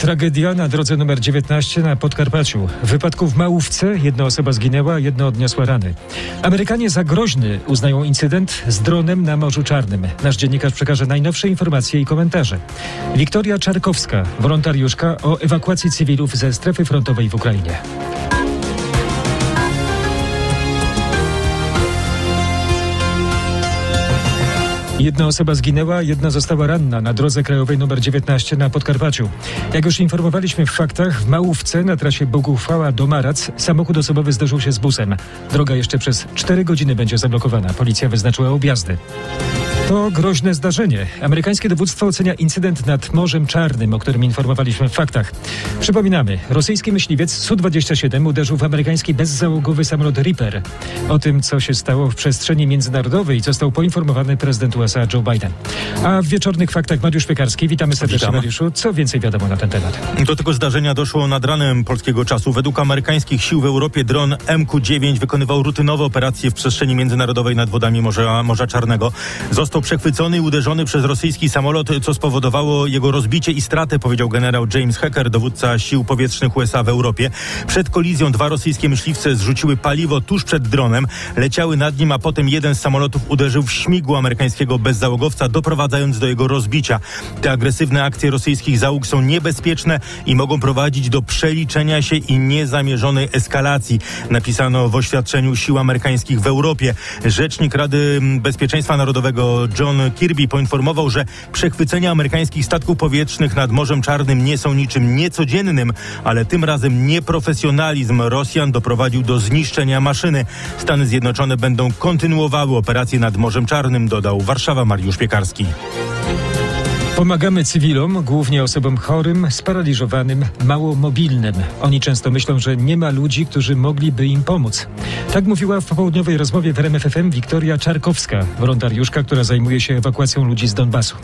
Tragedia na drodze numer 19 na Podkarpaciu. W wypadku w Małówce jedna osoba zginęła, jedna odniosła rany. Amerykanie za groźny uznają incydent z dronem na Morzu Czarnym. Nasz dziennikarz przekaże najnowsze informacje i komentarze. Wiktoria Czarkowska, wolontariuszka o ewakuacji cywilów ze strefy frontowej w Ukrainie. Jedna osoba zginęła, jedna została ranna na drodze krajowej nr 19 na Podkarpaciu. Jak już informowaliśmy w faktach, w Małówce na trasie Boguchwała do Marac samochód osobowy zderzył się z busem. Droga jeszcze przez 4 godziny będzie zablokowana. Policja wyznaczyła objazdy. To groźne zdarzenie. Amerykańskie dowództwo ocenia incydent nad Morzem Czarnym, o którym informowaliśmy w faktach. Przypominamy, rosyjski myśliwiec Su-27 uderzył w amerykański bezzałogowy samolot Reaper. O tym, co się stało w przestrzeni międzynarodowej, został poinformowany prezydent USA Joe Biden. A w wieczornych faktach Mariusz Piekarski. Witamy serdecznie, Witam. Mariuszu. Co więcej wiadomo na ten temat? Do tego zdarzenia doszło nad ranem polskiego czasu. Według amerykańskich sił w Europie dron MQ-9 wykonywał rutynowe operacje w przestrzeni międzynarodowej nad wodami Morza, Morza Czarnego. Został przechwycony i uderzony przez rosyjski samolot, co spowodowało jego rozbicie i stratę, powiedział generał James Hacker, dowódca sił powietrznych USA w Europie. Przed kolizją dwa rosyjskie myśliwce zrzuciły paliwo tuż przed dronem, leciały nad nim, a potem jeden z samolotów uderzył w śmigło amerykańskiego bezzałogowca, doprowadzając do jego rozbicia. Te agresywne akcje rosyjskich załóg są niebezpieczne i mogą prowadzić do przeliczenia się i niezamierzonej eskalacji, napisano w oświadczeniu sił amerykańskich w Europie. Rzecznik Rady Bezpieczeństwa Narodowego John Kirby poinformował, że przechwycenia amerykańskich statków powietrznych nad Morzem Czarnym nie są niczym niecodziennym, ale tym razem nieprofesjonalizm Rosjan doprowadził do zniszczenia maszyny. Stany Zjednoczone będą kontynuowały operacje nad Morzem Czarnym, dodał Warszawa Mariusz Piekarski. Pomagamy cywilom, głównie osobom chorym, sparaliżowanym, mało mobilnym. Oni często myślą, że nie ma ludzi, którzy mogliby im pomóc. Tak mówiła w popołudniowej rozmowie w RMFFM Wiktoria Czarkowska, wolontariuszka, która zajmuje się ewakuacją ludzi z Donbasu.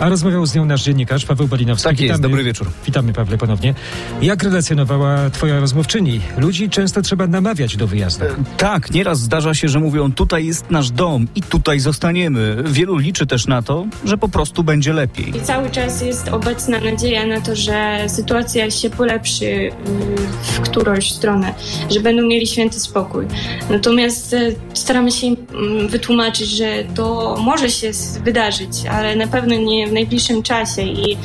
A rozmawiał z nią nasz dziennikarz Paweł Balinowski. Tak jest, dobry wieczór. Witamy Pawle ponownie. Jak relacjonowała twoja rozmówczyni? Ludzi często trzeba namawiać do wyjazdu. Tak, nieraz zdarza się, że mówią, tutaj jest nasz dom i tutaj zostaniemy. Wielu liczy też na to, że po prostu będzie lepiej. Cały czas jest obecna nadzieja na to, że sytuacja się polepszy y, w którąś stronę, że będą mieli święty spokój. Natomiast y, staramy się im mm, wytłumaczyć, że to może się wydarzyć, ale na pewno nie w najbliższym czasie i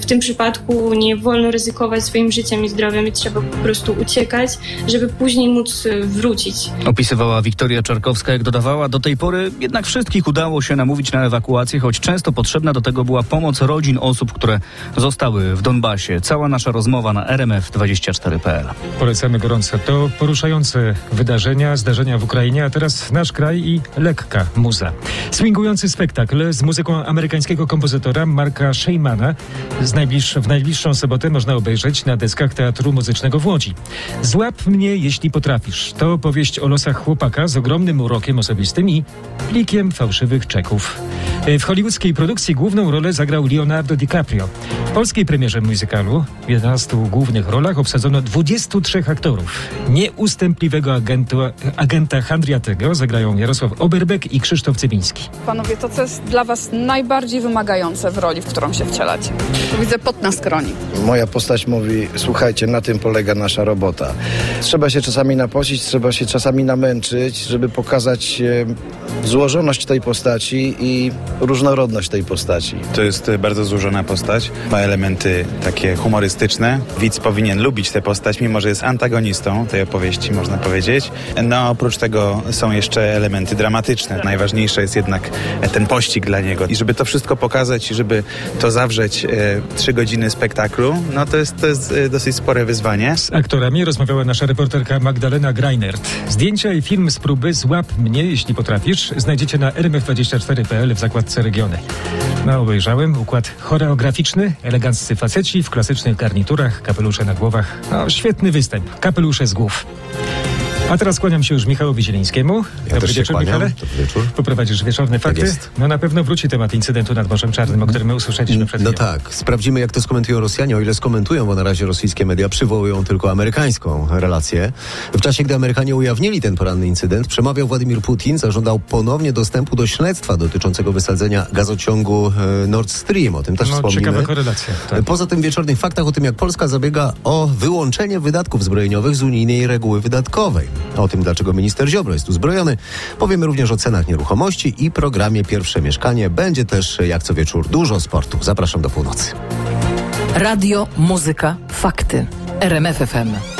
w tym przypadku nie wolno ryzykować swoim życiem i zdrowiem i trzeba po prostu uciekać, żeby później móc y, wrócić. Opisywała Wiktoria Czarkowska, jak dodawała, do tej pory jednak wszystkich udało się namówić na ewakuację, choć często potrzebna do tego była pomoc rodzin osób, które zostały w Donbasie. Cała nasza rozmowa na rmf24.pl. Polecamy gorąco. To poruszające wydarzenia, zdarzenia w Ukrainie, a teraz nasz kraj i lekka muza. Swingujący spektakl z muzyką amerykańskiego kompozytora Marka Sheymana z najbliższ, w najbliższą sobotę można obejrzeć na deskach Teatru Muzycznego w Łodzi. Złap mnie, jeśli potrafisz. To opowieść o losach chłopaka z ogromnym urokiem osobistym i plikiem fałszywych czeków. W hollywoodzkiej produkcji główną rolę zagrał Leonardo DiCaprio. W polskiej premierze muzykalu w 11 głównych rolach obsadzono 23 aktorów. Nieustępliwego agentu, agenta Handriatego zagrają Jarosław Oberbeck i Krzysztof Cybiński. Panowie, to co jest dla was najbardziej wymagające w roli, w którą się wcielacie? Widzę pot na skroni. Moja postać mówi, słuchajcie, na tym polega nasza robota. Trzeba się czasami napocić, trzeba się czasami namęczyć, żeby pokazać złożoność tej postaci i różnorodność tej postaci. To jest e, bardzo złożona postać. Ma elementy takie humorystyczne. Widz powinien lubić tę postać, mimo że jest antagonistą tej opowieści, można powiedzieć. No, oprócz tego są jeszcze elementy dramatyczne. Najważniejsze jest jednak e, ten pościg dla niego. I żeby to wszystko pokazać i żeby to zawrzeć e, trzy godziny spektaklu, no to jest, to jest dosyć spore wyzwanie. Z aktorami rozmawiała nasza reporterka Magdalena Greinert. Zdjęcia i film z próby Złap mnie, jeśli potrafisz, znajdziecie na rmf24.pl w zakładce regiony. No, obejrzałem układ choreograficzny, eleganccy faceci w klasycznych garniturach, kapelusze na głowach. No, świetny występ. Kapelusze z głów. A teraz kłaniam się już Michałowi Zielińskiemu. Ja Dobry wieczór, kłaniam. Michale. Dobry wieczór. Poprowadzisz wieczorne fakty. jest. No na pewno wróci temat incydentu nad Morzem Czarnym, o którym my usłyszeliśmy przed No chwilą. tak, sprawdzimy jak to skomentują Rosjanie, o ile skomentują, bo na razie rosyjskie media przywołują tylko amerykańską relację. W czasie, gdy Amerykanie ujawnili ten poranny incydent, przemawiał Władimir Putin, zażądał ponownie dostępu do śledztwa dotyczącego wysadzenia gazociągu e, Nord Stream. O tym też No, wspomnimy. ciekawa korelacja. Tak. Poza tym w wieczornych faktach o tym, jak Polska zabiega o wyłączenie wydatków zbrojeniowych z unijnej reguły wydatkowej. O tym, dlaczego minister Ziobro jest uzbrojony. Powiemy również o cenach nieruchomości i programie Pierwsze Mieszkanie. Będzie też, jak co wieczór, dużo sportu. Zapraszam do północy. Radio, muzyka, fakty. RMF FM.